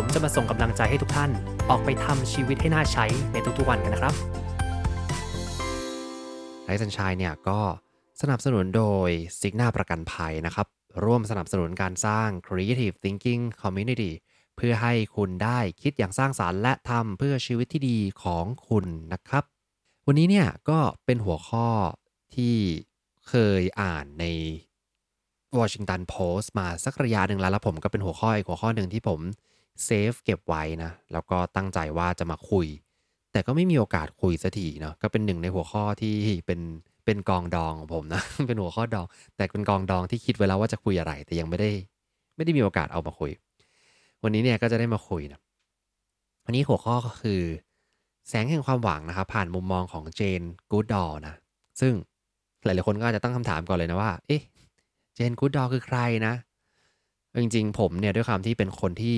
ผมจะมาส่งกำลังใจให้ทุกท่าน ออกไปทำชีวิตให้น่าใช้ในทุกๆวันกันนะครับไ i สัญชัยเนี่ยก็สนับสนุนโดยซิกนาประกันภัยนะครับ ร่วมสนับสนุนการสร้าง Creative Thinking Community เพื่อให้คุณได้คิดอย่างสร้างสารรค์และทำเพื่อชีวิตที่ดีของคุณนะครับ วันนี้เนี่ยก็เป็นหัวข้อที่เคยอ่านใน Washington Post มาสักระยะหนึ่งแล้วแล้วผมก็เป็นหัวข้ออีกหัวข้อหนึ่งที่ผม เซฟเก็บไว้นะ แล้วก็ตั้งใจว่าจะมาคุย แต่ก็ไม่มีโอกาสคุยสักทีเนาะก็เป็นหนึ่งในหัวข้อที่เป็นเป็นกองดองของผมนะ เป็นหัวข้อดอง แต่เป็นกองดองที่คิดไว้แล้วว่าจะคุยอะไร แต่ยังไม่ได้ ไม่ได้มีโอกาสเอามาคุย วันนี้เนี่ยก็จะได้มาคุยนะวันนี้หัวข้อก็คือ แสงแห่งความหวังนะครับ ผ่านมุมมองของเจนกูดดอนะ ซึ่งหลายๆคนก็อาจจะตั้งคำถามก่อนเลยนะว่า เอ๊ะ เจนกูดดอคือใครนะ จริงๆ ผมเนี่ยด้วยความที่เป็นคนที่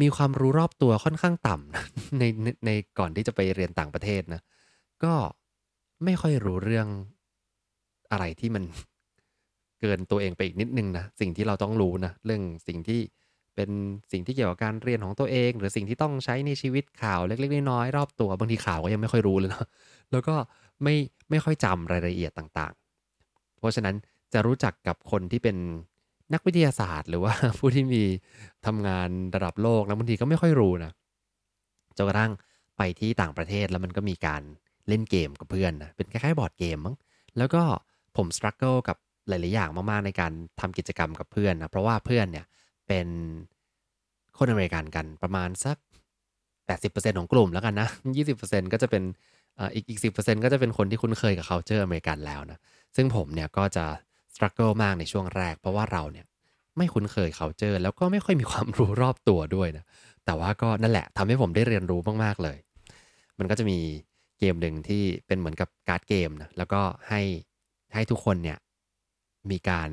มีความรู้รอบตัวค่อนข้างต่ำนะในในในก่อนที่จะไปเรียนต่างประเทศนะ ก็ไม่ค่อยรู้เรื่องอะไรที่มันเกินตัวเองไปอีกนิดนึงนะ สิ่งที่เราต้องรู้นะเรื่องสิ่งที่เป็นสิ่งที่เกี่ยวกับการเรียนของตัวเอง หรือสิ่งที่ต้องใช้ในชีวิตข่าวเล็กๆน้อยๆรอบตัวบางทีข่าวก็ยังไม่ค่อยรู้เลยเนาะแล้วก็ไม่ไม่ค่อยจำรายละเอียดต่างๆ เพราะฉะนั้นจะรู้จักกับคนที่เป็น นักวิทยาศาสตร์ หรือว่าผู้ที่มีทำงานระดับโลกนะบางทีก็ไม่ค่อยรู้นะจนกระทั่งไปที่ต่างประเทศแล้วมันก็มีการเล่นเกมกับเพื่อนนะเป็นคล้ายๆบอร์ดเกมมั้งแล้วก็ผม struggle กับหลายๆอย่างมากๆในการทำกิจกรรมกับเพื่อนนะเพราะว่าเพื่อนเนี่ยเป็นคนอเมริกันกันประมาณสัก 80%ของกลุ่มแล้วกันนะ 20%ก็จะเป็นอีกอีกสิก็จะเป็นคนที่คุ้นเคยกับ culture อเมริกันแล้วนะ ซึ่งผมเนี่ยก็จะสครัลเกิลมากในช่วงแรก เพราะว่าเราเนี่ย ไม่คุ้นเคย culture แล้วก็ไม่ค่อยมีความรู้รอบตัวด้วยนะแต่ว่าก็นั่นแหละทำให้ผมได้เรียนรู้มากๆเลย มันก็จะมีเกมหนึ่งที่เป็นเหมือนกับการ์ดเกมนะแล้วก็ให้ให้ทุกคนเนี่ยมีการ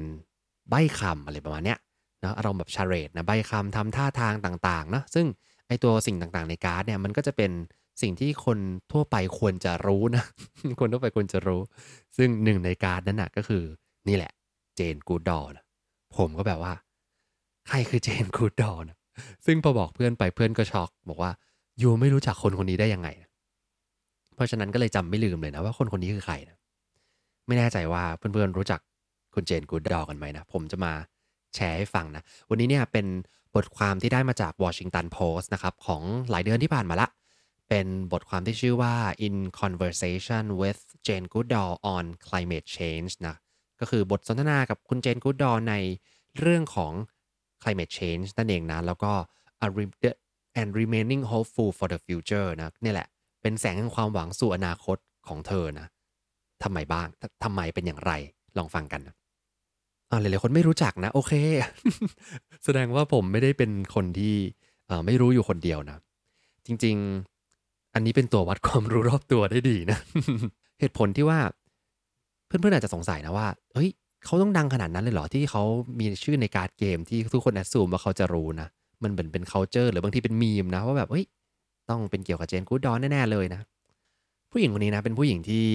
ใบ้คำอะไรประมาณเนี้ยนะอารมณ์แบบ charades นะใบ้คำทำท่าทางต่างๆนะซึ่งไอตัวสิ่งต่างๆในการ์ดเนี่ยมันก็จะเป็นสิ่งที่คนทั่วไปควรจะรู้นะ คนทั่วไปควรจะรู้ ซึ่งหนึ่งในการ์ดนั้นนะก็คือนี่แหละ เจนกูดดอนะ ผมก็แบบว่า ใครคือเจนกูดดอนะซึ่งพอบอกเพื่อนไปเพื่อนก็ช็อก บอกว่ายูไม่รู้จักคนคนนี้ได้ยังไงนะเพราะฉะนั้นก็เลยจำไม่ลืมเลยนะว่าคนคนนี้คือใครนะไม่แน่ใจว่าเพื่อนๆรู้จักคุณเจนกูดดอกันไหมนะ ผมจะมาแชร์ให้ฟังนะ วันนี้เนี่ยเป็นบทความที่ได้มาจาก Washington Post นะครับ ของหลายเดือนที่ผ่านมาละ เป็นบทความที่ชื่อว่า In Conversation with Jane Goodall on Climate Change นะ ก็คือบทสนทนากับคุณเจนกูดดอในเรื่องของ climate change นั่นเองนะ แล้วก็ and remaining hopeful for the future นะนี่แหละ เป็นแสงแห่งความหวังสู่อนาคตของเธอนะทำไมบ้างทำไมเป็นอย่างไรลองฟังกันนะอ่าหลายๆคนไม่รู้จักนะ โอเค แสดงว่าผมไม่ได้เป็นคนที่ไม่รู้อยู่คนเดียวนะ จริง ๆ อันนี้เป็นตัววัดความรู้รอบตัวได้ดีนะ เหตุผลที่ว่า เพื่อนๆอาจจะสงสัยนะว่า เฮ้ยเขาต้องดังขนาดนั้นเลยเหรอที่เขามีชื่อในการ์ดเกมที่ทุกคนแอดซูมว่าเขาจะรู้นะ มันเหมือนเป็น culture หรือบางทีเป็นมีมนะว่าแบบเฮ้ยต้องเป็นเกี่ยวกับเจนกูดดอนแน่ๆเลยนะ ผู้หญิงคนนี้นะเป็นผู้หญิงที่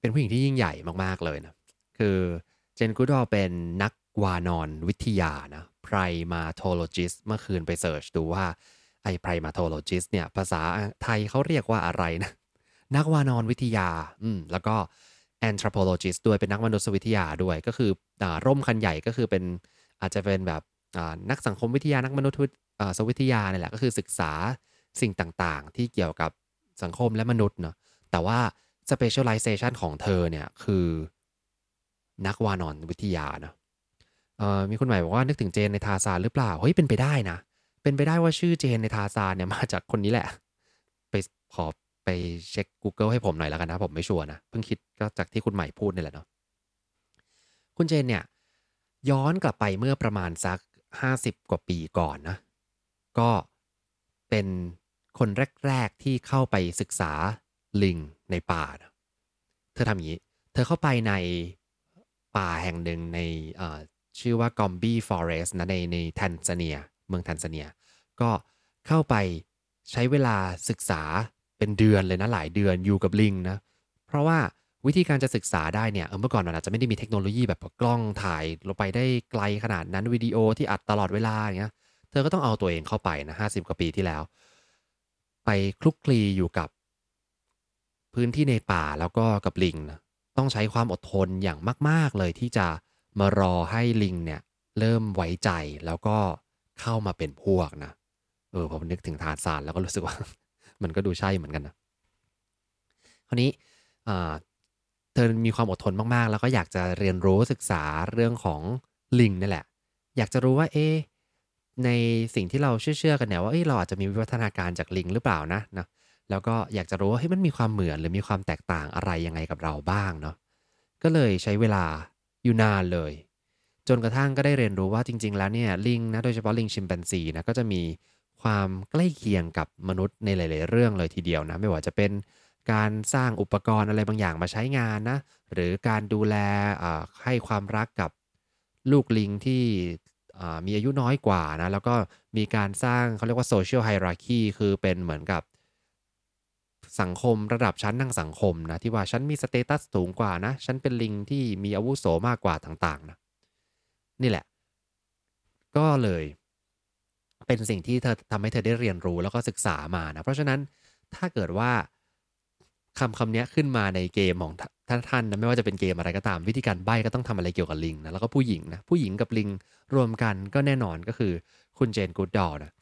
เป็นผู้หญิงที่ยิ่งใหญ่มากๆเลยนะ คือเจนกูดอเป็นนักวานอนวิทยานะ primatologist เมื่อคืนไปเสิร์ชดูว่าไอ้ primatologist เนี่ยภาษาไทยเขาเรียกว่าอะไรนะ นักวานอนวิทยา อืมแล้วก็ anthropologist ด้วยเป็นนักมนุษยวิทยาด้วยก็คืออร่มคันใหญ่ก็คือเป็นอาจจะเป็นแบบนักสังคมวิทยานักมนุษยวิทยาเนี่ยแหละก็คือศึกษาสิ่งต่างๆ ที่เกี่ยวกับสังคมและมนุษย์เนาะแต่ว่า specialization ของเธอเนี่ยคือนักวานอนวิทยาเนาะมีคนใหม่บอกว่านึกถึงเจนในทาซานหรือเปล่า เฮ้ยเป็นไปได้นะ เป็นไปได้ว่าชื่อเจนในทาซานเนี่ยมาจากคนนี้แหละ ไปขอ ไปเช็ค Google ให้ผมหน่อยแล้วกันนะผมไม่ชัวร์นะเพิ่งคิดก็จากที่คุณใหม่พูดนี่แหละเนาะคุณเจนเนี่ยย้อนกลับไปเมื่อประมาณสัก 50 กว่าปีก่อนนะก็เป็นคนแรก ๆ ที่เข้าไปศึกษาลิงในป่านะเธอทำอย่างนี้ เธอเข้าไปในป่าแห่งหนึ่งในชื่อว่ากอมบี้ฟอเรสต์นะในในแทนซาเนีย เมืองแทนซาเนีย ก็เข้าไปใช้เวลาศึกษา เป็นเดือนเลยนะหลายเดือนอยู่กับลิงนะ เพราะว่าวิธีการจะศึกษาได้เนี่ยเมื่อก่อนมันอาจจะไม่ได้มีเทคโนโลยีแบบกล้องถ่ายเราไปได้ไกลขนาดนั้นวิดีโอที่อัดตลอดเวลาอย่างเงี้ยเธอก็ต้องเอาตัวเองเข้าไปนะห้าสิบกว่าปีที่แล้ว ไปคลุกคลีอยู่กับพื้นที่ในป่าแล้วก็กับลิงนะต้องใช้ความอดทนอย่างมาก ๆ เลยที่จะมารอให้ลิงเนี่ยเริ่มไว้ใจแล้วก็เข้ามาเป็นพวกนะเออผมนึกถึงทานซานแล้วก็รู้สึกว่า มันก็ดูใช่เหมือนกันนะคราวนี้เธอมีความอดทนมากๆ แล้วก็อยากจะเรียนรู้ศึกษาเรื่องของลิงนี่แหละ อยากจะรู้ว่าเอ๊ในสิ่งที่เราเชื่อๆกันเนี่ยว่าเอ้เราอาจจะมีวิวัฒนาการจากลิงหรือเปล่านะนะแล้วก็อยากจะรู้ว่าเฮ้ยมันมีความเหมือนหรือมีความแตกต่างอะไรยังไงกับเราบ้างเนาะก็เลยใช้เวลาอยู่นานเลย จนกระทั่งก็ได้เรียนรู้ว่าจริง ๆ แล้วเนี่ยลิงนะโดยเฉพาะลิงชิมแปนซีนะก็จะมี ความใกล้เคียงกับมนุษย์ในหลาย ๆ เรื่องเลยทีเดียวนะไม่ว่าจะเป็นการสร้างอุปกรณ์อะไรบางอย่างมาใช้งานนะหรือการดูแลให้ความรักกับลูกลิงที่มีอายุน้อยกว่านะแล้วก็มีการสร้างเขาเรียกว่าโซเชียลไฮรักีคือเป็นเหมือนกับสังคมระดับชั้นทางสังคมนะที่ว่าฉันมีสเตตัสสูงกว่านะฉันเป็นลิงที่มีอาวุโสมากกว่าต่างๆนะนี่แหละ ก็เลย เป็นสิ่งที่เธอทำให้เธอได้เรียนรู้แล้วก็ศึกษามานะ เพราะฉะนั้นถ้าเกิดว่าคำคำนี้ขึ้นมาในเกมของท่านท่านนะไม่ว่าจะเป็นเกมอะไรก็ตามวิธีการใบ้ก็ต้องทำอะไรเกี่ยวกับลิงนะแล้วก็ผู้หญิงนะผู้หญิงกับลิงรวมกันก็แน่นอนก็คือคุณเจนกูดดอลนะ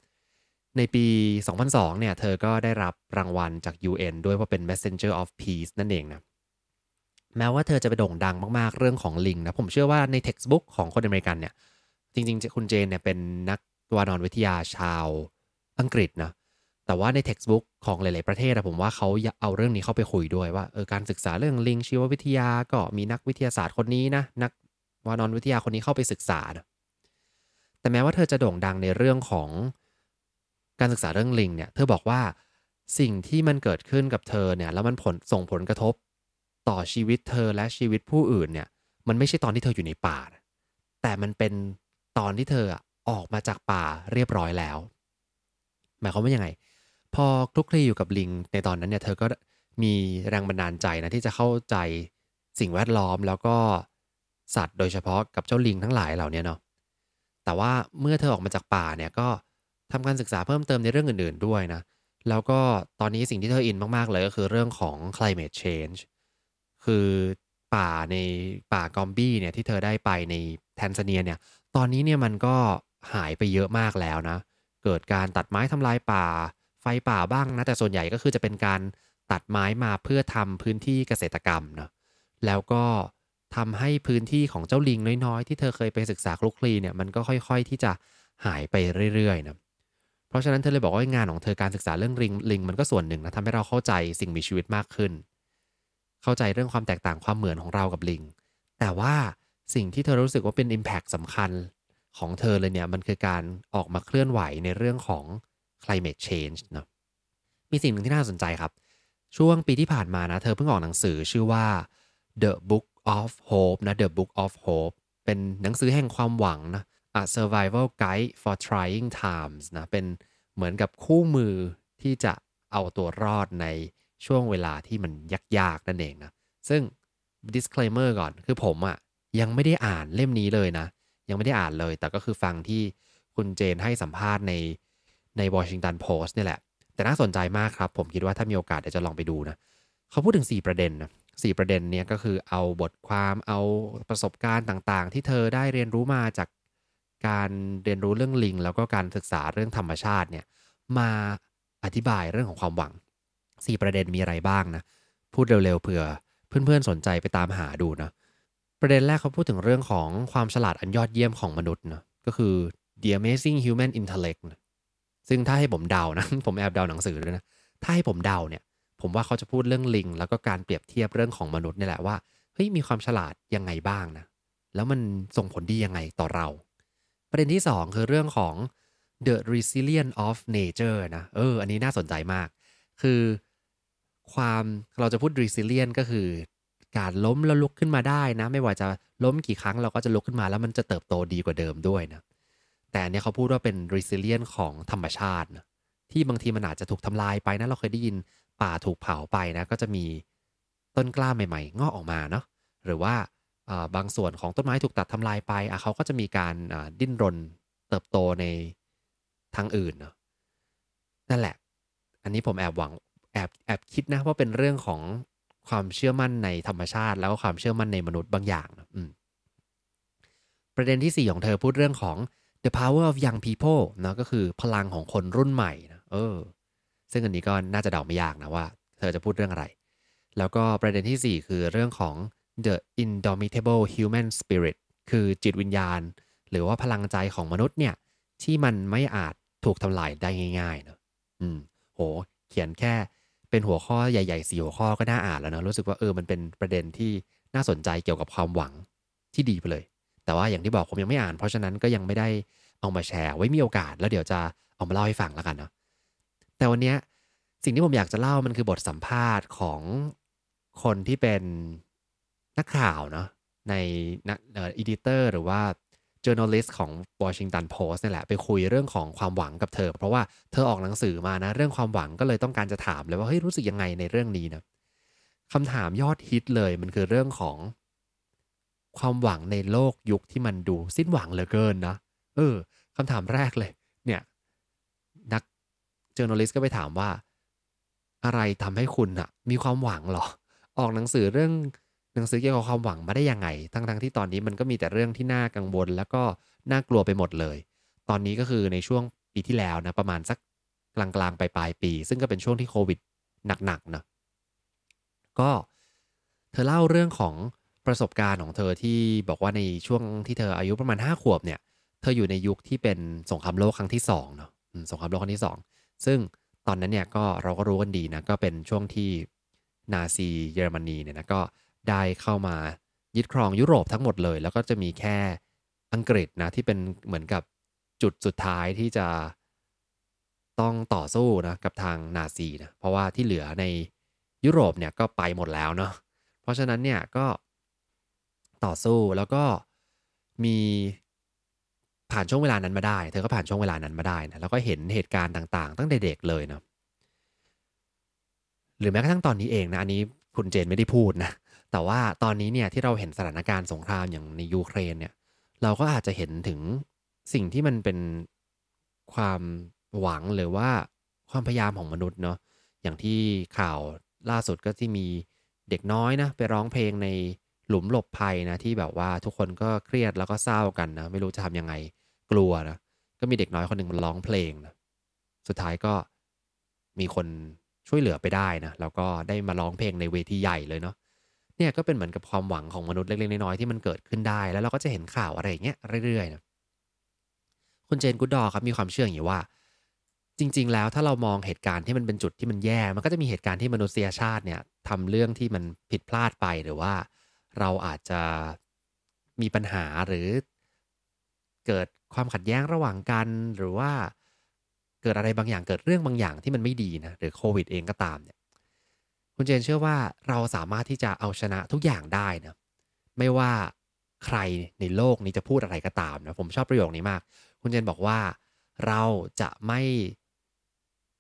ในปี 2002 เนี่ย เธอก็ได้รับรางวัลจาก UN ด้วยเพราะเป็น Messenger of Peace นั่นเองนะ แม้ว่าเธอจะไปโด่งดังมากๆ เรื่องของลิงนะ ผมเชื่อว่าใน textbook ของคนอเมริกันเนี่ย จริงๆ คุณเจนเนี่ยเป็นนัก วานอนวิทยาชาวอังกฤษนะ แต่ว่าใน textbook ของหลาย ๆ ประเทศนะผมว่าเขาเอาเรื่องนี้เข้าไปคุยด้วยว่าเออการศึกษาเรื่องลิงชีววิทยาก็มีนักวิทยาศาสตร์คนนี้นะนักวานอนวิทยาคนนี้เข้าไปศึกษานะแต่แม้ว่าเธอจะโด่งดังในเรื่องของการศึกษาเรื่องลิงเนี่ย เธอบอกว่าสิ่งที่มันเกิดขึ้นกับเธอเนี่ยแล้วมันผลส่งผลกระทบต่อชีวิตเธอและชีวิตผู้อื่นเนี่ย มันไม่ใช่ตอนที่เธออยู่ในป่า แต่มันเป็นตอนที่เธอ ออกมาจากป่าเรียบร้อยแล้ว หมายความว่ายังไง พอคลุกคลีอยู่กับลิงในตอนนั้นเนี่ยเธอก็มีแรงบันดาลใจนะที่จะเข้าใจสิ่งแวดล้อมแล้วก็สัตว์โดยเฉพาะกับเจ้าลิงทั้งหลายเหล่านี้เนาะแต่ว่าเมื่อเธอออกมาจากป่าเนี่ยก็ทำการศึกษาเพิ่มเติมในเรื่องอื่น ๆด้วยนะ แล้วก็ตอนนี้สิ่งที่เธออินมาก ๆ เลยก็คือเรื่องของ climate change คือป่าในป่ากอมบี้เนี่ยที่เธอได้ไปในแทนซาเนียเนี่ย ตอนนี้เนี่ยมันก็ หายไปเยอะมากแล้วนะ เกิดการตัดไม้ทำลายป่า ไฟป่าบ้างนะ แต่ส่วนใหญ่ก็คือจะเป็นการตัดไม้มาเพื่อทำพื้นที่เกษตรกรรมเนาะแล้วก็ทำให้พื้นที่ของเจ้าลิงน้อยๆ ที่เธอเคยไปศึกษาคลุกคลีเนี่ยมันก็ค่อย ๆ ที่จะหายไปเรื่อยๆนะเพราะฉะนั้นเธอเลยบอกว่างานของเธอการศึกษาเรื่องลิงลิงมันก็ส่วนหนึ่งนะทำให้เราเข้าใจสิ่งมีชีวิตมากขึ้น เข้าใจเรื่องความแตกต่างความเหมือนของเรากับลิง แต่ว่าสิ่งที่เธอรู้สึกว่าเป็น Impact สำคัญ ของเธอเลยเนี่ยมันคือการออกมาเคลื่อนไหวในเรื่องของ climate change เนะมีสิ่งหนึ่งที่น่าสนใจครับ ช่วงปีที่ผ่านมานะ เธอเพิ่งออกหนังสือชื่อว่า The Book of Hope นะ The Book of Hope เป็นหนังสือแห่งความหวังนะ A Survival Guide for Trying Times นะ เป็นเหมือนกับคู่มือที่จะเอาตัวรอดในช่วงเวลาที่มันยากๆนั่นเองนะ ซึ่ง disclaimer ก่อนคือผมอะยังไม่ได้อ่านเล่มนี้เลยนะ ยังไม่ได้อ่านเลย แต่ก็คือฟังที่คุณเจนให้สัมภาษณ์ในใน Washington Post นี่แหละ แต่น่าสนใจมากครับ ผมคิดว่าถ้ามีโอกาสเดี๋ยวจะลองไปดูนะ เขาพูดถึง 4 ประเด็นนะสประเด็นเนี้ยก็คือเอาบทความเอาประสบการณ์ต่างๆ ที่เธอได้เรียนรู้มาจากการเรียนรู้เรื่องลิง แล้วก็การศึกษาเรื่องธรรมชาติเนี่ยมาอธิบายเรื่องของความหวัง 4 ประเด็นมีอะไรบ้างนะ พูดเร็วๆเผื่อเพื่อนๆสนใจไปตามหาดูนะ ประเด็นแรกเขาพูดถึงเรื่องของความฉลาดอันยอดเยี่ยมของมนุษย์นะก็คือ the amazing human intellect นะซึ่งถ้าให้ผมเดานะ ผมแอบเดาหนังสือด้วยนะ ถ้าให้ผมเดาเนี่ย ผมว่าเขาจะพูดเรื่องลิง แล้วก็การเปรียบเทียบเรื่องของมนุษย์นี่แหละว่าเฮ้ยมีความฉลาดยังไงบ้างนะแล้วมันส่งผลดียังไงต่อเรา ประเด็นที่ 2 คือเรื่องของ the resilience of nature นะเออ อันนี้น่าสนใจมาก คือความเราจะพูด resilient ก็คือ การล้มแล้วลุกขึ้นมาได้นะ ไม่ว่าจะล้มกี่ครั้งเราก็จะลุกขึ้นมาแล้วมันจะเติบโตดีกว่าเดิมด้วยนะแต่เนี้ยเขาพูดว่าเป็น resilient ของธรรมชาตินะที่บางทีมันอาจจะถูกทำลายไปนะเราเคยได้ยินป่าถูกเผาไปนะก็จะมีต้นกล้าใหม่ๆงอกออกมาเนาะหรือว่าบางส่วนของต้นไม้ถูกตัดทำลายไปเขาก็จะมีการดิ้นรนเติบโตในทางอื่นเนาะนั่นแหละ อันนี้ผมแอบหวังแอบแอบคิดนะว่าเป็นเรื่องของ ความเชื่อมั่นในธรรมชาติ แล้วก็ความเชื่อมั่นในมนุษย์บางอย่างประเด็นที่ 4 ของเธอพูดเรื่องของ the power of young people นะก็คือพลังของคนรุ่นใหม่นะเออ ซึ่งอันนี้ก็น่าจะเดาไม่ยากนะว่า เธอจะพูดเรื่องอะไร แล้วก็ประเด็นที่ 4 คือเรื่องของ the indomitable human spirit คือจิตวิญญาณ หรือว่าพลังใจของมนุษย์เนี่ย ที่มันไม่อาจถูกทำลายได้ง่ายๆเนอะอืมโห เขียนแค่ เป็นหัวข้อใหญ่ๆสี่หัวข้อก็น่าอ่านแล้วนะรู้สึกว่าเออมันเป็นประเด็นที่น่าสนใจเกี่ยวกับความหวังที่ดีไปเลย แต่ว่าอย่างที่บอกผมยังไม่อ่าน เพราะฉะนั้นก็ยังไม่ได้เอามาแชร์ไว้มีโอกาส แล้วเดี๋ยวจะเอามาเล่าให้ฟังแล้วกันเนาะแต่วันนี้สิ่งที่ผมอยากจะเล่ามันคือบทสัมภาษณ์ของคนที่เป็นนักข่าวเนาะในนักเอ่อ editor หรือว่า journalist ของ Washington Post นี่แหละไปคุยเรื่องของความหวังกับเธอ เพราะว่าเธอออกหนังสือมานะ เรื่องความหวังก็เลยต้องการจะถามเลยว่าเฮ้ยรู้สึกยังไงในเรื่องนี้นะคำถามยอดฮิตเลยมันคือเรื่องของ ความหวังในโลกยุคที่มันดูสิ้นหวังเหลือเกินนะเออคำถามแรกเลย เนี่ย นัก journalist ก็ไปถามว่า อะไรทำให้คุณอะมีความหวังหรอ ออกหนังสือเรื่อง หนังสือเกี่ยวกับความหวังมาได้ยังไง ทั้งๆทที่ตอนนี้มันก็มีแต่เรื่องที่น่ากังวล แล้วก็น่ากลัวไปหมดเลย ตอนนี้ก็คือในช่วงปีที่แล้วนะประมาณสักกลางๆ ไปปลายปี ซึ่งก็เป็นช่วงที่โควิดหนักๆเนะก็เธอเล่าเรื่องของประสบการณ์ของเธอที่บอกว่าในช่วงที่เธออายุประมาณ 5 ขวบเนี่ย เธออยู่ในยุคที่เป็นสงครามโลกครั้งที่2เนาะสงครามโลกครั้งที่ 2 ซึ่งตอนนั้นเนี่ยก็เราก็รู้กันดีนะก็เป็นช่วงที่นาซีเยอรมนีเนี่ยนะก็ ได้เข้ามายึดครองยุโรปทั้งหมดเลย แล้วก็จะมีแค่อังกฤษนะที่เป็นเหมือนกับจุดสุดท้ายที่จะต้องต่อสู้นะกับทางนาซีนะเพราะว่าที่เหลือในยุโรปเนี่ยก็ไปหมดแล้วเนาะเพราะฉะนั้นเนี่ยก็ต่อสู้แล้วก็มีผ่านช่วงเวลานั้นมาได้ เธอก็ผ่านช่วงเวลานั้นมาได้นะแล้วก็เห็นเหตุการณ์ต่าง ๆ ตั้งแต่เด็กเลยเนาะหรือแม้กระทั่งตอนนี้เองนะอันนี้คุณเจนไม่ได้พูดนะ แต่ว่าตอนนี้เนี่ยที่เราเห็นสถานการณ์สงครามอย่างในยูเครนเนี่ย เราก็อาจจะเห็นถึงสิ่งที่มันเป็นความหวังหรือว่าความพยายามของมนุษย์เนาะอย่างที่ข่าวล่าสุดก็ที่มีเด็กน้อยนะไปร้องเพลงในหลุมหลบภัยนะที่แบบว่าทุกคนก็เครียดแล้วก็เศร้ากันนะไม่รู้จะทำยังไงกลัวนะก็มีเด็กน้อยคนหนึ่งมันร้องเพลงนะสุดท้ายก็มีคนช่วยเหลือไปได้นะแล้วก็ได้มาร้องเพลงในเวทีใหญ่เลยเนาะ เนี่ยก็เป็นเหมือนกับความหวังของมนุษย์เล็กๆน้อยๆที่มันเกิดขึ้นได้ แล้วเราก็จะเห็นข่าวอะไรอย่างเงี้ยเรื่อยๆนะคุณเจนกูดดอครับมีความเชื่ออย่างนี้ว่า จริง ๆ แล้วถ้าเรามองเหตุการณ์ที่มันเป็นจุดที่มันแย่ มันก็จะมีเหตุการณ์ที่มนุษยชาติเนี่ยทำเรื่องที่มันผิดพลาดไปหรือว่าเราอาจจะมีปัญหาหรือเกิดความขัดแย้งระหว่างกันหรือว่าเกิดอะไรบางอย่างเกิดเรื่องบางอย่างที่มันไม่ดีนะหรือโควิดเองก็ตามเนี่ย คุณเจนเชื่อว่าเราสามารถที่จะเอาชนะทุกอย่างได้นะไม่ว่าใครในโลกนี้จะพูดอะไรก็ตามนะผมชอบประโยคนี้มาก คุณเจนบอกว่าเราจะไม่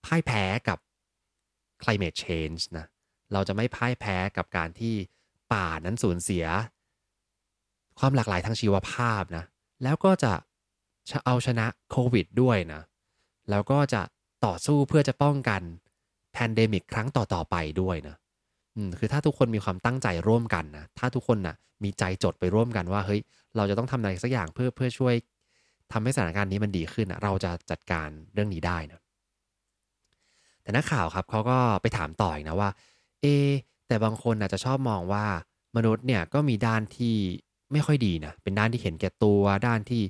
พ่ายแพ้กับ climate change นะเราจะไม่พ่ายแพ้กับการที่ป่านั้นสูญเสีย ความหลากหลายทางชีวภาพนะแล้วก็จะเอาชนะโควิดด้วยนะ แล้วก็จะต่อสู้เพื่อจะป้องกัน แพนเดมิกครั้งต่อๆไปด้วยนะอืมคือถ้าทุกคนมีความตั้งใจร่วมกันนะถ้าทุกคนนะ่ะมีใจจดไปร่วมกันว่าเฮ้ยเราจะต้องทำอะไรสักอย่างเพื่อเพื่อช่วยทำให้สถานการณ์นี้มันดีขึ้นนะเราจะจัดการเรื่องนี้ได้นะแต่นักข่าวครับเขาก็ไปถามต่ออีกนะว่าเอแต่บางคนอาจจะชอบมองว่ามนุษย์เนี่ยก็มีด้านที่ไม่ค่อยดีนะเป็นด้านที่เห็นแก่ตัวด้านที่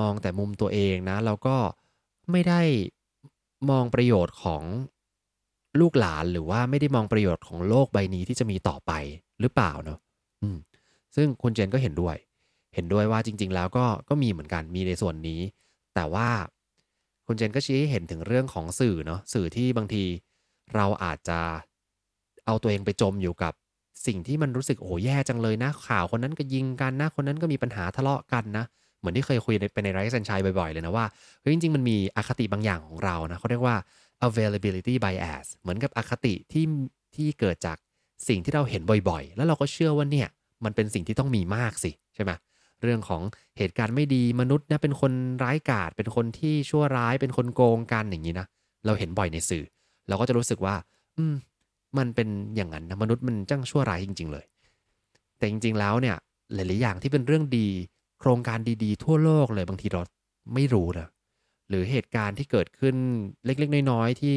มองแต่มุมตัวเองนะแล้วก็ไม่ได้มองประโยชน์ของ ลูกหลานหรือว่าไม่ได้มองประโยชน์ของโลกใบนี้ที่จะมีต่อไปหรือเปล่าเนาะอืมซึ่งคุณเจนก็เห็นด้วย เห็นด้วยว่าจริง ๆ แล้วก็ก็มีเหมือนกันมีในส่วนนี้ แต่ว่าคุณเจนก็ชี้ให้เห็นถึงเรื่องของสื่อเนาะสื่อที่บางทีเราอาจจะเอาตัวเองไปจมอยู่กับสิ่งที่มันรู้สึกโอ้แย่จังเลยนะ ข่าวคนนั้นก็ยิงกันนะ คนนั้นก็มีปัญหาทะเลาะกันนะ เหมือนที่เคยคุยไปในไรซ์แซนชัยบ่อยๆ เลยนะว่าเฮ้ยจริงๆ มันมีอคติบางอย่างของเรานะเขาเรียกว่า availability bias เหมือนกับอคติที่ที่เกิดจากสิ่งที่เราเห็นบ่อยๆ แล้วเราก็เชื่อว่าเนี่ยมันเป็นสิ่งที่ต้องมีมากสิใช่ไหมเรื่องของเหตุการณ์ไม่ดีมนุษย์นะเป็นคนร้ายกาจเป็นคนที่ชั่วร้ายเป็นคนโกงกันอย่างนี้นะเราเห็นบ่อยในสื่อ เราก็จะรู้สึกว่า อืม มันเป็นอย่างนั้นนะมนุษย์มันจังชั่วร้ายจริง ๆ เลย แต่จริง ๆ แล้วเนี่ย หลายๆอย่างที่เป็นเรื่องดี โครงการดีๆ ทั่วโลกเลยบางทีเราไม่รู้นะ หรือเหตุการณ์ที่เกิดขึ้นเล็กๆ น้อยๆที่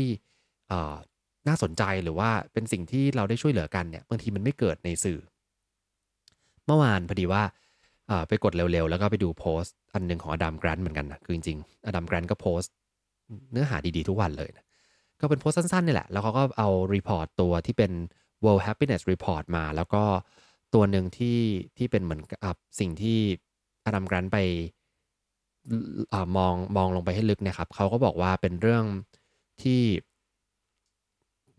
น่าสนใจหรือว่าเป็นสิ่งที่เราได้ช่วยเหลือกันเนี่ยบางทีมันไม่เกิดในสื่อ เมื่อวานพอดีว่าไปกดเร็วๆ แล้วก็ไปดูโพสต์อันหนึ่งของ Adam Grant เหมือนกันนะคือจริงๆ Adam Grant ก็โพสต์เนื้อหาดีๆ ทุกวันเลยนะก็เป็นโพสต์สั้นๆนี่แหละ แล้วเขาก็เอา report ตัวที่เป็น World Happiness Report มา แล้วก็ตัวหนึ่งที่ที่เป็นเหมือนกับสิ่งที่ Adam Grant ไป มองมองลงไปให้ลึกนะครับเขาก็บอกว่าเป็นเรื่องที่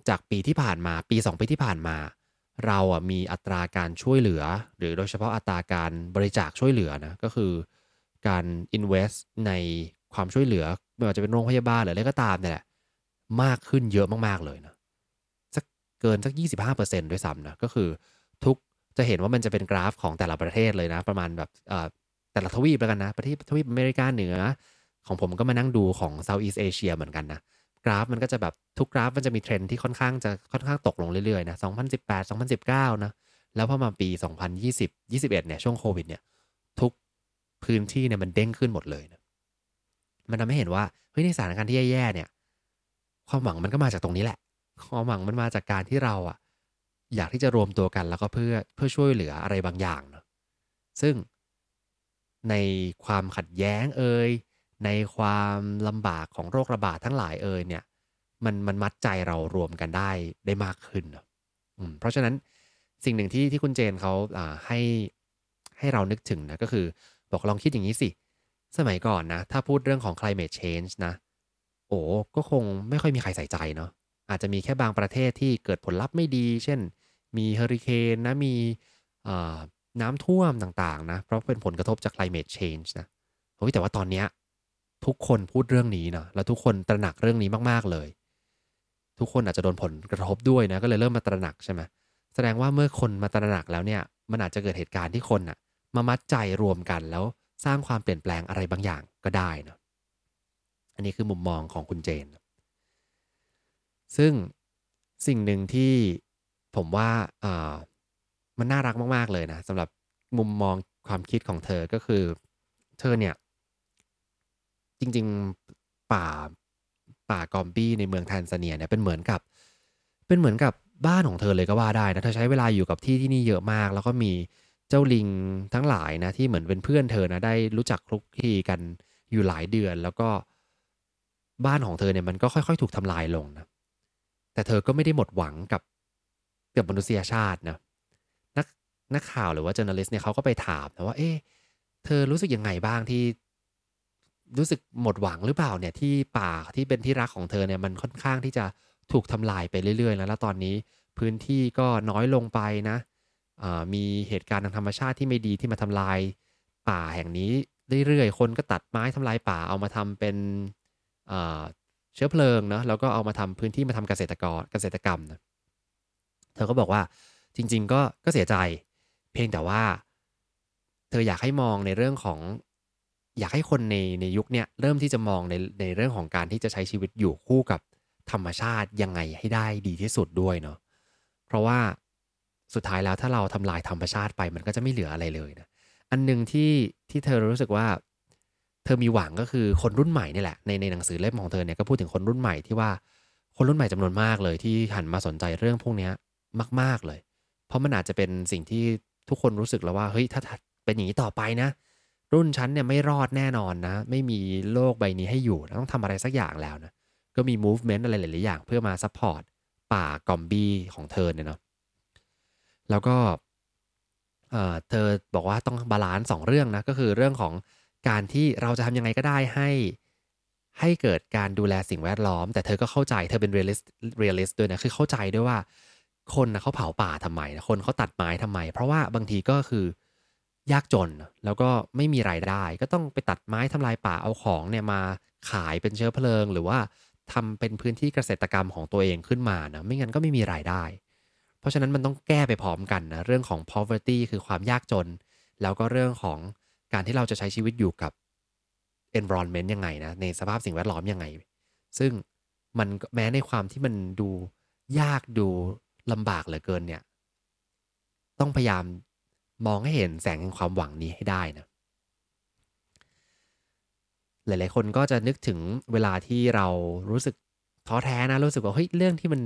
จากปีที่ผ่านมาปี 2 ปีที่ผ่านมา เราอะมีอัตราการช่วยเหลือ หรือโดยเฉพาะอัตราการบริจาคช่วยเหลือนะก็คือการ invest ในความช่วยเหลือไม่ว่าจะเป็นโรงพยาบาลหรืออะไรก็ตามเนี่ยแหละมากขึ้นเยอะมากๆเลยนะสักเกินสัก 25%ด้วยซ้ำนะก็คือทุกจะเห็นว่ามันจะเป็นกราฟของแต่ละประเทศเลยนะ ประมาณแบบ แต่ละทวีปแล้วกันนะ ประเทศทวีปอเมริกาเหนือ ของผมก็มานั่งดูของ Southeast Asia เหมือนกันนะ กราฟมันก็จะแบบทุกกราฟมันจะมีเทรนที่ค่อนข้างจะค่อนข้างตกลงเรื่อยๆนะ 2018 2019 นะ แล้วพอมาปี 2020 21 เนี่ยช่วงโควิดเนี่ย ทุกพื้นที่เนี่ยมันเด้งขึ้นหมดเลยนะ มันทำให้เห็นว่าเฮ้ยในสถานการณ์ที่แย่ๆเนี่ย ความหวังมันก็มาจากตรงนี้แหละ ความหวังมันมาจากการที่เราอะอยากที่จะรวมตัวกันแล้วก็เพื่อเพื่อช่วยเหลืออะไรบางอย่างเนาะซึ่ง ในความขัดแย้งเอ่ยในความลำบากของโรคระบาดทั้งหลายเอ่ยเนี่ยมันมันมัดใจเรารวมกันได้ได้มากขึ้นเนาะเพราะฉะนั้นสิ่งหนึ่งที่ที่คุณเจนเขาให้ให้เรานึกถึงนะก็คือบอกลองคิดอย่างนี้สิ สมัยก่อนนะ ถ้าพูดเรื่องของ climate change นะ โอ้ก็คงไม่ค่อยมีใครใส่ใจเนาะอาจจะมีแค่บางประเทศที่เกิดผลลัพธ์ไม่ดี เช่น มีเฮอริเคนนะมี น้ำท่วมต่างๆนะ เพราะเป็นผลกระทบจาก climate change นะโอ้ยแต่ว่าตอนนี้ทุกคนพูดเรื่องนี้นะแล้วทุกคนตระหนักเรื่องนี้มากๆเลย ทุกคนอาจจะโดนผลกระทบด้วยนะก็เลยเริ่มมาตระหนักใช่ไหมแสดงว่าเมื่อคนมาตระหนักแล้วเนี่ย มันอาจจะเกิดเหตุการณ์ที่คนอะมามัดใจรวมกันแล้วสร้างความเปลี่ยนแปลงอะไรบางอย่างก็ได้นะอันนี้คือมุมมองของคุณเจน ซึ่งสิ่งหนึ่งที่ผมว่า มันน่ารักมากๆเลยนะสำหรับมุมมองความคิดของเธอก็คือ เธอเนี่ย จริง ๆป่าป่ากอมบี้ในเมืองแทนซาเนียเนี่ยเป็นเหมือนกับ เป็นเหมือนกับบ้านของเธอเลยก็ว่าได้นะเธอใช้เวลาอยู่กับที่ที่นี่เยอะมาก แล้วก็มีเจ้าลิงทั้งหลายนะ ที่เหมือนเป็นเพื่อนเธอนะได้รู้จักคลุกคลีกันอยู่หลายเดือน แล้วก็บ้านของเธอเนี่ยมันก็ค่อย ๆ ถูกทำลายลงนะแต่เธอก็ไม่ได้หมดหวังกับกับมนุษยชาตินะ นักข่าวหรือว่า journalist เนี่ยเขาก็ไปถามนะว่า เอ๊ะเธอรู้สึกยังไงบ้างที่ รู้สึกหมดหวังหรือเปล่าเนี่ยที่ป่าที่เป็นที่รักของเธอเนี่ยมันค่อนข้างที่จะถูกทำลายไปเรื่อยๆ แล้วแล้วตอนนี้พื้นที่ก็น้อยลงไปนะมีเหตุการณ์ทางธรรมชาติที่ไม่ดีที่มาทำลายป่าแห่งนี้เรื่อยๆ คนก็ตัดไม้ทำลายป่าเอามาทำเป็นเชื้อเพลิงเนาะแล้วก็เอามาทำพื้นที่มาทำเกษตรกรเกษตรกรรมนะเธอก็บอกว่าจริง ๆ ก็ก็เสียใจ เพียงแต่ว่า เธออยากให้มองในเรื่องของ อยากให้คนในในยุคนี้เริ่มที่จะมองในในเรื่องของการที่จะใช้ชีวิตอยู่คู่กับธรรมชาติยังไงให้ได้ดีที่สุดด้วยเนาะเพราะว่าสุดท้ายแล้วถ้าเราทำลายธรรมชาติไปมันก็จะไม่เหลืออะไรเลยนะอันหนึ่งที่ที่เธอรู้สึกว่า เธอมีหวังก็คือคนรุ่นใหม่นี่แหละในในหนังสือเล่มของเธอเนี่ยก็พูดถึงคนรุ่นใหม่ที่ว่าคนรุ่นใหม่จำนวนมากเลยที่หันมาสนใจเรื่องพวกนี้มาก ๆเลย เพราะมันอาจจะเป็นสิ่งที่ ทุกคนรู้สึกแล้วว่าเฮ้ยถ้าเป็นอย่างนี้ต่อไปนะ รุ่นฉันเนี่ยไม่รอดแน่นอนนะ ไม่มีโลกใบนี้ให้อยู่ต้องทำอะไรสักอย่างแล้วนะก็มี movement อะไรหลายๆอย่าง เพื่อมา supportป่า Gombe ของเธอเนี่ยเนาะแล้วก็เธอบอกว่าต้อง balance สองเรื่องนะก็คือเรื่องของการที่เราจะทำยังไงก็ได้ให้ให้เกิดการดูแลสิ่งแวดล้อม แต่เธอก็เข้าใจเธอเป็น realist realist ด้วยนะคือเข้าใจด้วยว่า คนนะเขาเผาป่าทำไมนะคนเขาตัดไม้ทำไม เพราะว่าบางทีก็คือยากจนแล้วก็ไม่มีรายได้ ก็ต้องไปตัดไม้ทำลายป่าเอาของเนี่ยมาขายเป็นเชื้อเพลิง หรือว่าทำเป็นพื้นที่เกษตรกรรมของตัวเองขึ้นมานะไม่งั้นก็ไม่มีรายได้ เพราะฉะนั้นมันต้องแก้ไปพร้อมกันนะเรื่องของ poverty คือความยากจน แล้วก็เรื่องของการที่เราจะใช้ชีวิตอยู่กับ environment ยังไงนะในสภาพสิ่งแวดล้อมยังไง ซึ่งมันแม้ในความที่มันดูยากดู ลำบากเหลือเกินเนี่ย ต้องพยายามมองให้เห็นแสงแห่งความหวังนี้ให้ได้นะ หลาย ๆ คนก็จะนึกถึงเวลาที่เรารู้สึกท้อแท้นะ รู้สึกว่าเฮ้ยเรื่องที่มัน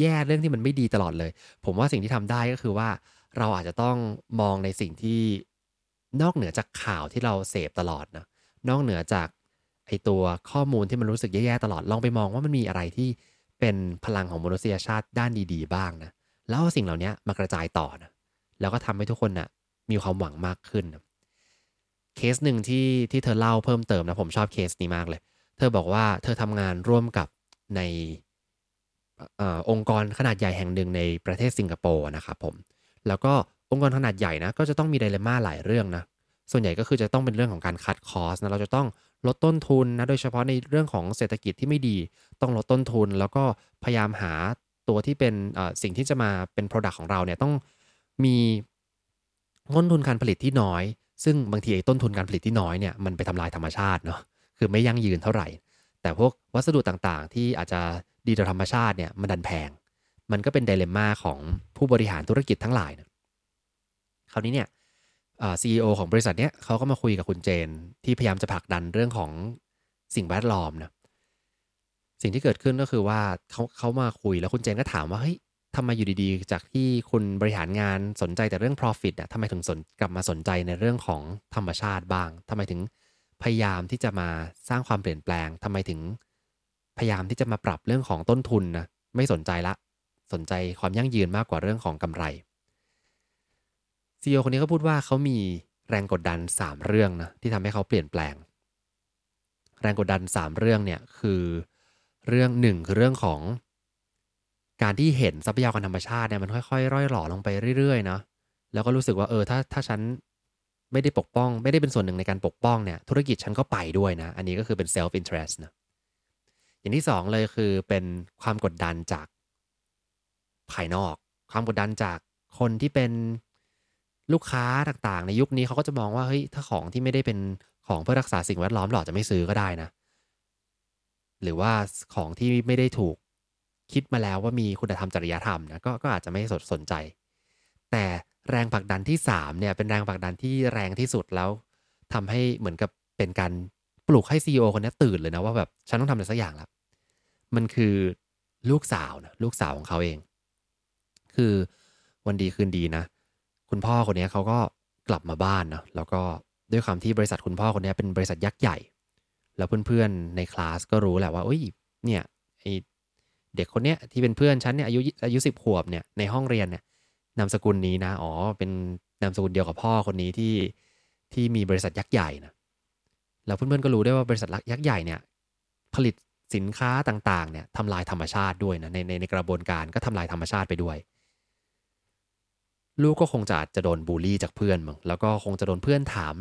แย่เรื่องที่มันไม่ดีตลอดเลย ผมว่าสิ่งที่ทำได้ก็คือว่าเราอาจจะต้องมองในสิ่งที่นอกเหนือจากข่าวที่เราเสพตลอดนะนอกเหนือจากไอตัวข้อมูลที่มันรู้สึกแย่ๆตลอดลองไปมองว่ามันมีอะไรที่ เป็นพลังของมนุษยชาติด้านดีๆ บ้างนะแล้วสิ่งเหล่านี้มากระจายต่อนะแล้วก็ทำให้ทุกคนนะ่ะมีความหวังมากขึ้นนะเคสหนึ่งที่ที่เธอเล่าเพิ่มเติมนะผมชอบเคสนี้มากเลย เธอบอกว่าเธอทำงานร่วมกับในอองค์กรขนาดใหญ่แห่งหนึ่งในประเทศสิงคโปร์นะครับผมแล้วก็องค์กรขนาดใหญ่นะก็จะต้องมีไดเลม่าหลายเรื่องนะส่วนใหญ่ก็คือจะต้องเป็นเรื่องของการคัดคอสนะเราจะต้อง ลดต้นทุนนะโดยเฉพาะในเรื่องของเศรษฐกิจที่ไม่ดี ต้องลดต้นทุน แล้วก็พยายามหาตัวที่เป็นสิ่งที่จะมาเป็น Product ของเราเนี่ยต้องมีต้นทุนการผลิตที่น้อย ซึ่งบางทีต้นทุนการผลิตที่น้อยเนี่ยมันไปทำลายธรรมชาติเนาะคือไม่ยั่งยืนเท่าไหร่ แต่พวกวัสดุต่างๆ ที่อาจจะดีต่อธรรมชาติเนี่ยมันดันแพง มันก็เป็นไดเลม่าของผู้บริหารธุรกิจทั้งหลายนะคราวนี้เนี่ย ซีอีโอของบริษัทเนี้ยเขาก็มาคุยกับคุณเจน ที่พยายามจะผลักดันเรื่องของสิ่งแวดล้อมนะสิ่งที่เกิดขึ้นก็คือว่าเขาเขามาคุยแล้วคุณเจนก็ถามว่าเฮ้ยทำไมอยู่ดีๆ จากที่คุณบริหารงานสนใจแต่เรื่อง profit อะทำไมถึงสนกลับมาสนใจในเรื่องของธรรมชาติบ้างทำไมถึงพยายามที่จะมาสร้างความเปลี่ยนแปลงทำไมถึงพยายามที่จะมาปรับเรื่องของต้นทุนนะไม่สนใจละ สนใจความยั่งยืนมากกว่าเรื่องของกำไร ซีอคนนี้ก็พูดว่าเขามีแรงกดดัน 3 เรื่องนะที่ทำให้เขาเปลี่ยนแปลง แรงกดดัน 3 เรื่องเนี่ยคือเรื่องหนึ่งคือเรื่องของการที่เห็นทรัพยากรธรรมชาติเนี่ยมันค่อยๆ ร่อยหล่อลงไปเรื่อยๆนะแล้วก็รู้สึกว่าเออถ้าถ้าฉันไม่ได้ปกป้อง ไม่ได้เป็นส่วนหนึ่งในการปกป้องเนี่ยธุรกิจฉันก็ไปด้วยนะ อันนี้ก็คือเป็น self interest นะอย่างที่สองเลยคือเป็นความกดดันจากภายนอก ความกดดันจากคนที่เป็น ลูกค้าต่างๆ ในยุคนี้เขาก็จะมองว่าเฮ้ยถ้าของที่ไม่ได้เป็นของเพื่อรักษาสิ่งแวดล้อมหรอจะไม่ซื้อก็ได้นะ หรือว่าของที่ไม่ได้ถูกคิดมาแล้วว่ามีคุณธรรมจริยธรรมนะก็ก็อาจจะไม่สนสนใจ แต่แรงผลักดันที่3เนี่ยเป็นแรงผลักดันที่แรงที่สุดแล้วทำให้เหมือนกับเป็นการปลุกให้ซีอคนนี้ตื่นเลยนะว่าแบบฉันต้องทำอะไรสักอย่างล้วมันคือลูกสาวนะลูกสาวของเขาเอง คือวันดีคืนดีนะ คุณพ่อคนนี้เขาก็กลับมาบ้านเนาะแล้วก็ด้วยความที่บริษัทคุณพ่อคนนี้เป็นบริษัทยักษ์ใหญ่ แล้วเพื่อนๆในคลาสก็รู้แหละว่าอุ้ยเนี่ยไอเด็กคนเนี้ยที่เป็นเพื่อนฉันเนี่ยอายุอายุสิบขวบเนี่ยในห้องเรียนเนี่ยนามสกุลนี้นะอ๋อเป็นนามสกุลเดียวกับพ่อคนนี้ที่ที่มีบริษัทยักษ์ใหญ่นะแล้วเพื่อนๆก็รู้ได้ว่าบริษัทยักษ์ใหญ่เนี่ยผลิตสินค้าต่างๆเนี่ยทำลายธรรมชาติด้วยนะในในในกระบวนการก็ทำลายธรรมชาติไปด้วย ลูกก็คงจะจะโดนบูลลี่จากเพื่อนมึงแล้วก็คงจะโดนเพื่อนถาม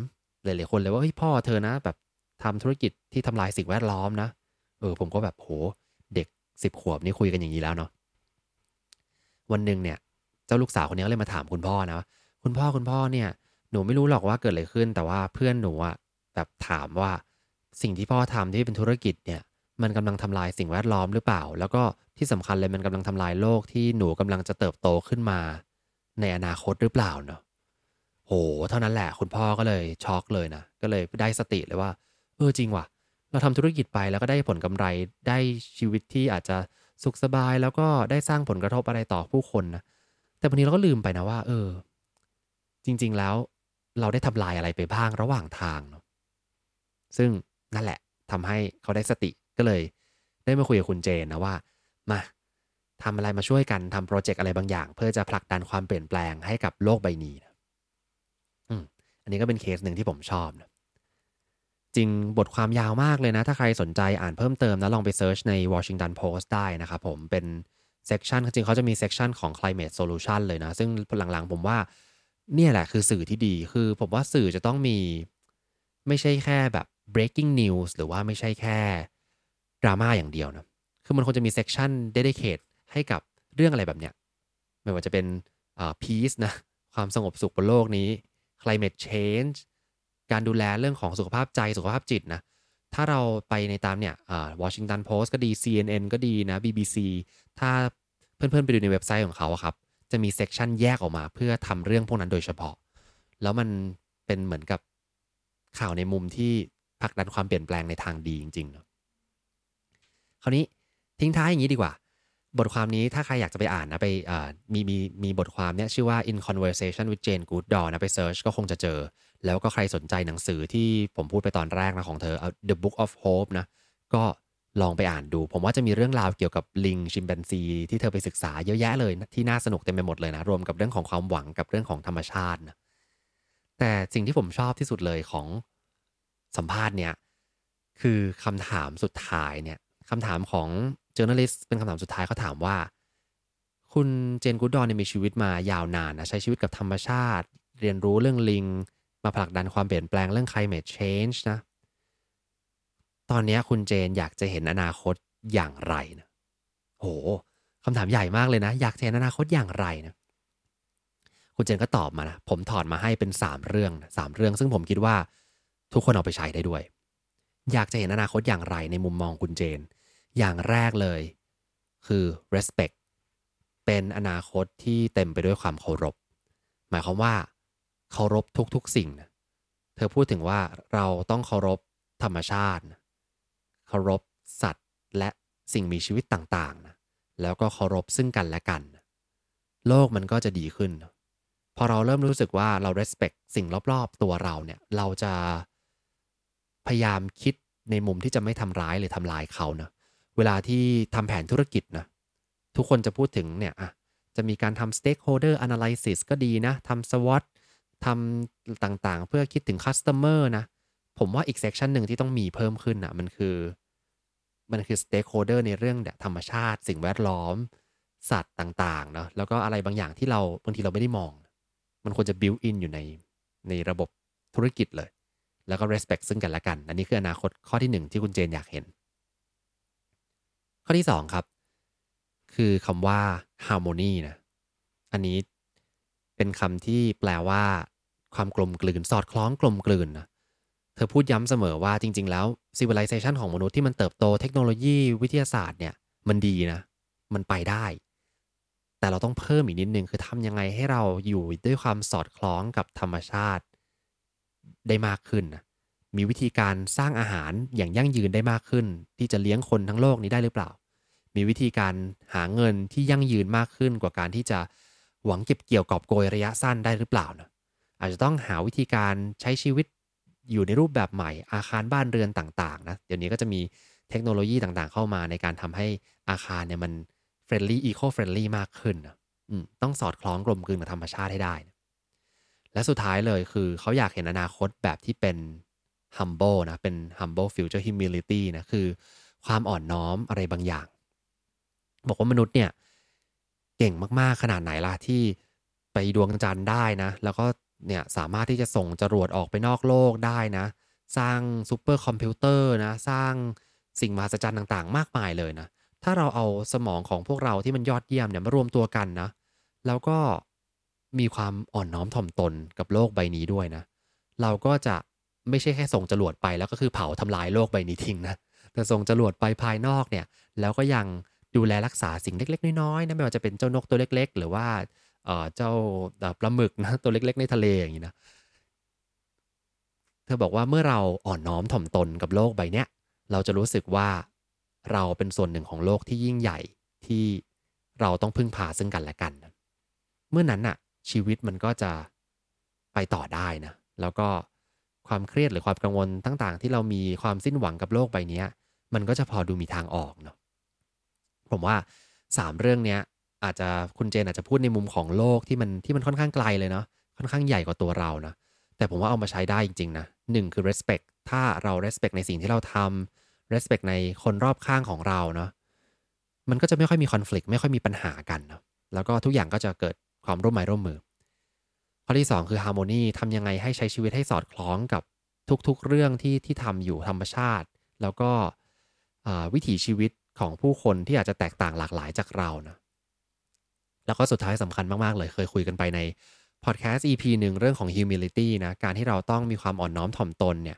หลายๆคนเลยว่าเฮ้ยพ่อเธอนะ แบบทำธุรกิจที่ทำลายสิ่งแวดล้อมนะ เออ ผมก็แบบโหเด็กสิบขวบนี่คุยกันอย่างนี้แล้วเนาะวันหนึ่งเนี่ย เจ้าลูกสาวคนนี้ก็เลยมาถามคุณพ่อนะคุณพ่อคุณพ่อเนี่ย หนูไม่รู้หรอกว่าเกิดอะไรขึ้น แต่ว่าเพื่อนหนูอะแบบถามว่าสิ่งที่พ่อทำที่เป็นธุรกิจเนี่ยมันกำลังทำลายสิ่งแวดล้อมหรือเปล่า แล้วก็ที่สำคัญเลยมันกำลังทำลายโลกที่หนูกำลังจะเติบโตขึ้นมา ในอนาคตหรือเปล่าเนาะโหเท่านั้นแหละคุณพ่อก็เลยช็อกเลยนะก็เลยได้สติเลยว่าเออจริงว่ะ เราทำธุรกิจไปแล้วก็ได้ผลกำไรได้ชีวิตที่อาจจะสุขสบายแล้วก็ได้สร้างผลกระทบอะไรต่อผู้คนนะแต่บางทีเราก็ลืมไปนะว่า เออ จริง ๆแล้วเราได้ทำลายอะไรไปบ้างระหว่างทางเนาะซึ่งนั่นแหละทำให้เขาได้สติก็เลย ได้มาคุยกับคุณเจนนะว่า มา ทำอะไรมาช่วยกันทำ project อะไรบางอย่าง เพื่อจะผลักดันความเปลี่ยนแปลงให้กับโลกใบนี้นะอืมอันนี้ก็เป็นเคสหนึ่งที่ผมชอบนะจริงบทความยาวมากเลยนะ ถ้าใครสนใจอ่านเพิ่มเติมนะลองไป search ใน Washington Post ได้นะครับผมเป็น section จริงเขาจะมี section ของ climate solution เลยนะ ซึ่งหลังๆ ผมว่าเนี่ยแหละคือสื่อที่ดีคือผมว่าสื่อจะต้องมีไม่ใช่แค่แบบ breaking news หรือว่าไม่ใช่แค่ดราม่าอย่างเดียวนะ คือมันควรจะมี section dedicate ให้กับเรื่องอะไรแบบเนี้ยไม่ว่าจะเป็นอ่า peace นะความสงบสุขบนโลกนี้ climate change การดูแลเรื่องของสุขภาพใจสุขภาพจิตนะถ้าเราไปในตามเนี่ยอ่า Washington Post ก็ดี CNN ก็ดีนะ BBC ถ้าเพื่อนๆ ไปดูในเว็บไซต์ของเขาอะครับ จะมี section แยกออกมาเพื่อทำเรื่องพวกนั้นโดยเฉพาะ แล้วมันเป็นเหมือนกับข่าวในมุมที่ผลักดันความเปลี่ยนแปลงในทางดีจริงๆเนาะคราวนี้ทิ้งท้ายอย่างนี้ดีกว่า บทความนี้ถ้าใครอยากจะไปอ่านนะไปมีมีมีบทความเนี้ยชื่อว่า In Conversation with Jane Goodall นะไปเซิร์ชก็คงจะเจอ แล้วก็ใครสนใจหนังสือที่ผมพูดไปตอนแรกนะของเธอ The Book of Hope นะก็ลองไปอ่านดู ผมว่าจะมีเรื่องราวเกี่ยวกับลิงชิมแปนซี ที่เธอไปศึกษาเยอะแยะเลยนะที่น่าสนุกเต็มไปหมดเลยนะ รวมกับเรื่องของความหวังกับเรื่องของธรรมชาตินะแต่สิ่งที่ผมชอบที่สุดเลยของสัมภาษณ์เนี่ยคือคำถามสุดท้ายเนี่ยคำถามของ journalist เป็นคำถามสุดท้ายเขาถามว่า คุณเจนกูดดอนเนี่ยมีชีวิตมายาวนานนะใช้ชีวิตกับธรรมชาติ เรียนรู้เรื่องลิง มาผลักดันความเปลี่ยนแปลงเรื่อง climate change นะ ตอนนี้คุณเจนอยากจะเห็นอนาคตอย่างไรนะโหคำถามใหญ่มากเลยนะ อยากเห็นอนาคตอย่างไรนะคุณเจนก็ตอบมานะ ผมถอดมาให้เป็น 3 เรื่องสามเรื่อง ซึ่งผมคิดว่าทุกคนเอาไปใช้ได้ด้วย อยากจะเห็นอนาคตอย่างไรในมุมมองคุณเจน อย่างแรกเลย คือ respect เป็นอนาคตที่เต็มไปด้วยความเคารพ หมายความว่า เคารพทุกๆสิ่งนะเธอพูดถึงว่าเราต้องเคารพธรรมชาตินะเคารพสัตว์และสิ่งมีชีวิตต่างๆนะแล้วก็เคารพซึ่งกันและกัน โลกมันก็จะดีขึ้น พอเราเริ่มรู้สึกว่าเรา respect สิ่งรอบๆ ตัวเราเนี่ย เราจะพยายามคิดในมุมที่จะไม่ทำร้ายหรือทำลายเขานะ เวลาที่ทำแผนธุรกิจนะทุกคนจะพูดถึงเนี่ยอะจะมีการทำ stakeholder analysis ก็ดีนะทำ SWOT ทำต่างๆ เพื่อคิดถึง customer นะ ผมว่าอีก section หนึ่งที่ต้องมีเพิ่มขึ้นอะมันคือ มันคือ stakeholder ในเรื่องธรรมชาติ สิ่งแวดล้อม สัตว์ต่างๆเนาะแล้วก็อะไรบางอย่างที่เราบางทีเราไม่ได้มอง มันควรจะ build in อยู่ในในระบบธุรกิจเลย แล้วก็ respect ซึ่งกันและกัน อันนี้คืออนาคตข้อที่หนึ่งที่คุณเจนอยากเห็น ข้อที่สองครับ คือคำว่า harmony นะ อันนี้เป็นคำที่แปลว่า ความกลมกลืน สอดคล้องกลมกลืนนะเธอพูดย้ำเสมอว่าจริง ๆ แล้ว civilization ของมนุษย์ที่มันเติบโตเทคโนโลยีวิทยาศาสตร์เนี่ย มันดีนะ มันไปได้ แต่เราต้องเพิ่มอีกนิดนึง คือทำยังไงให้เราอยู่ด้วยความสอดคล้องกับธรรมชาติได้มากขึ้นนะมีวิธีการสร้างอาหารอย่างยั่งยืนได้มากขึ้น ที่จะเลี้ยงคนทั้งโลกนี้ได้หรือเปล่า มีวิธีการหาเงินที่ยั่งยืนมากขึ้นกว่าการที่จะหวังเก็บเกี่ยวกอบโกยระยะสั้นได้หรือเปล่านะอาจจะต้องหาวิธีการใช้ชีวิตอยู่ในรูปแบบใหม่อาคารบ้านเรือนต่างๆนะเดี๋ยวนี้ก็จะมีเทคโนโลยีต่างๆ เข้ามาในการทำให้อาคารเนี่ยมัน friendly eco-friendly มากขึ้นนะต้องสอดคล้องกลมกลืนกับธรรมชาติให้ได้นะและสุดท้ายเลยคือเขาอยากเห็นอนาคตแบบที่เป็น humble นะเป็น humble future humility นะคือความอ่อนน้อมอะไรบางอย่าง บอกว่ามนุษย์เนี่ยเก่งมากๆขนาดไหนล่ะที่ไปดวงจันทร์ได้นะ แล้วก็เนี่ยสามารถที่จะส่งจรวดออกไปนอกโลกได้นะ สร้างซูเปอร์คอมพิวเตอร์นะ สร้างสิ่งมหัศจรรย์ต่างๆ มากมายเลยนะ ถ้าเราเอาสมองของพวกเราที่มันยอดเยี่ยมเนี่ยมารวมตัวกันนะ แล้วก็มีความอ่อนน้อมถ่อมตนกับโลกใบนี้ด้วยนะ เราก็จะไม่ใช่แค่ส่งจรวดไปแล้วก็คือเผาทำลายโลกใบนี้ทิ้งนะ แต่ส่งจรวดไปภายนอกเนี่ย แล้วก็ยัง ดูแลรักษาสิ่งเล็ก ๆ น้อยๆนะไม่ว่าจะเป็นเจ้านกตัวเล็ก ๆ หรือว่าเจ้าปลาหมึกนะตัวเล็ก ๆ ในทะเลอย่างนี้นะเธอบอกว่าเมื่อเราอ่อนน้อมถ่อมตนกับโลกใบเนี้ยเราจะรู้สึกว่าเราเป็นส่วนหนึ่งของโลกที่ยิ่งใหญ่ที่เราต้องพึ่งพาซึ่งกันและกัน เมื่อนั้นน่ะ ชีวิตมันก็จะไปต่อได้นะ แล้วก็ความเครียดหรือความกังวลต่างๆ ที่เรามีความสิ้นหวังกับโลกใบนี้มันก็จะพอดูมีทางออกเนาะ ผมว่าสามเรื่องเนี้ยอาจจะคุณเจนอาจจะพูดในมุมของโลกที่มันที่มันค่อนข้างไกลเลยเนาะค่อนข้างใหญ่กว่าตัวเรานะแต่ผมว่าเอามาใช้ได้จริงๆนะหนึ่งคือ respect ถ้าเรา respect ในสิ่งที่เราทำ respect ในคนรอบข้างของเราเนาะมันก็จะไม่ค่อยมี conflict ไม่ค่อยมีปัญหากันเนาะแล้วก็ทุกอย่างก็จะเกิดความร่วมไม้ร่วมมือ ข้อที่ 2 คือ harmony ทำยังไงให้ใช้ชีวิตให้สอดคล้องกับทุกๆ เรื่องที่ที่ทำอยู่ธรรมชาติ แล้วก็วิถีชีวิต ของผู้คนที่อาจจะแตกต่างหลากหลายจากเรานะแล้วก็สุดท้ายสำคัญมาก ๆ เลย เคยคุยกันไปในพอดแคสต์ EP หนึ่งเรื่องของ humility นะการที่เราต้องมีความอ่อนน้อมถ่อมตนเนี่ย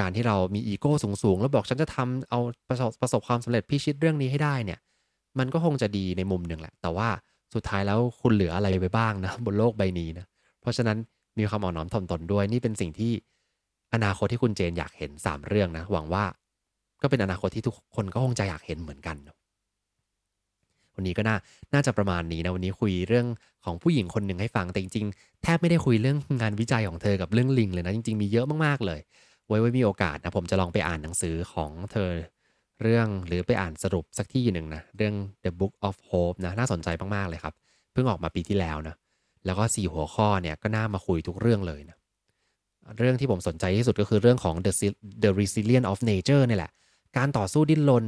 การที่เรามีอีโก้สูง ๆ แล้วบอกฉันจะทำเอาประสบประสบความสำเร็จพิชิตเรื่องนี้ให้ได้เนี่ยมันก็คงจะดีในมุมหนึ่งแหละ แต่ว่าสุดท้ายแล้วคุณเหลืออะไรไปบ้างนะบนโลกใบนี้นะเพราะฉะนั้นมีความอ่อนน้อมถ่อมตนด้วยนี่เป็นสิ่งที่อนาคตที่คุณเจนอยากเห็น 3 เรื่องนะหวังว่า ก็เป็นอนาคตที่ทุกคนก็คงจะอยากเห็นเหมือนกันวันนี้ก็น่าน่าจะประมาณนี้นะวันนี้คุยเรื่องของผู้หญิงคนหนึ่งให้ฟังแต่จริงๆแทบไม่ได้คุยเรื่องงานวิจัยของเธอกับเรื่องลิงเลยนะจริงๆมีเยอะมากๆเลย ไว้ไว้มีโอกาสนะผมจะลองไปอ่านหนังสือของเธอเรื่องหรือไปอ่านสรุปสักที่หนึ่งนะเรื่อง The Book of Hope นะน่าสนใจมากๆเลยครับ เพิ่งออกมาปีที่แล้วนะแล้วก็ 4 หัวข้อเนี่ยก็น่ามาคุยทุกเรื่องเลยนะเรื่องที่ผมสนใจที่สุดก็คือเรื่องของ the the resilience of nature นี่แหละ การต่อสู้ดิ้นรน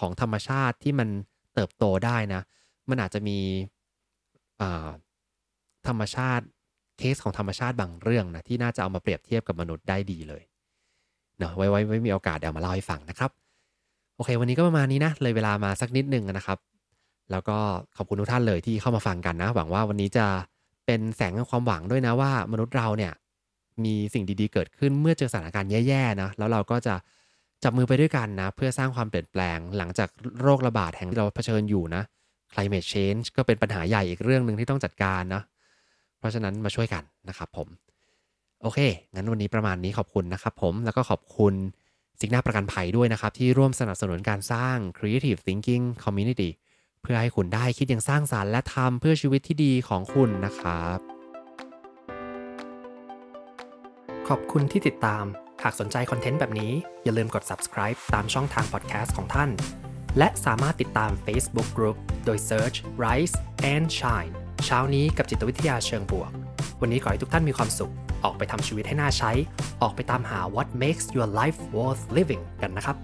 ของธรรมชาติที่มันเติบโตได้นะ มันอาจจะมีธรรมชาติเคสของธรรมชาติบางเรื่องนะที่น่าจะเอามาเปรียบเทียบกับมนุษย์ได้ดีเลยเนาะไว้ไว้ไว้มีโอกาสเดี๋ยวมาเล่าให้ฟังนะครับ โอเค วันนี้ก็ประมาณนี้นะ เลยเวลามาสักนิดนึงนะครับ แล้วก็ขอบคุณทุกท่านเลยที่เข้ามาฟังกันนะ หวังว่าวันนี้จะเป็นแสงแห่งความหวังด้วยนะว่ามนุษย์เราเนี่ยมีสิ่งดีๆเกิดขึ้นเมื่อเจอสถานการณ์แย่ๆนะแล้วเราก็จะ จับมือไปด้วยกันนะ เพื่อสร้างความเปลี่ยนแปลงหลังจากโรคระบาดแห่งที่เราเผชิญอยู่นะ climate change ก็เป็นปัญหาใหญ่อีกเรื่องหนึ่งที่ต้องจัดการนะ เพราะฉะนั้นมาช่วยกันนะครับผม โอเค งั้นวันนี้ประมาณนี้ขอบคุณนะครับผม แล้วก็ขอบคุณสิกหน้าประกันภัยด้วยนะครับ ที่ร่วมสนับสนุนการสร้าง creative thinking community เพื่อให้คุณได้คิดอย่างสร้างสารรค์และทำเพื่อชีวิตที่ดีของคุณนะครับ ขอบคุณที่ติดตาม หากสนใจคอนเทนต์แบบนี้ อย่าลืมกด subscribe ตามช่องทาง podcast ของท่าน และสามารถติดตาม Facebook Group โดย search Rise and Shine เช้านี้กับจิตวิทยาเชิงบวก วันนี้ขอให้ทุกท่านมีความสุข ออกไปทำชีวิตให้น่าใช้ ออกไปตามหา what makes your life worth living กันนะครับ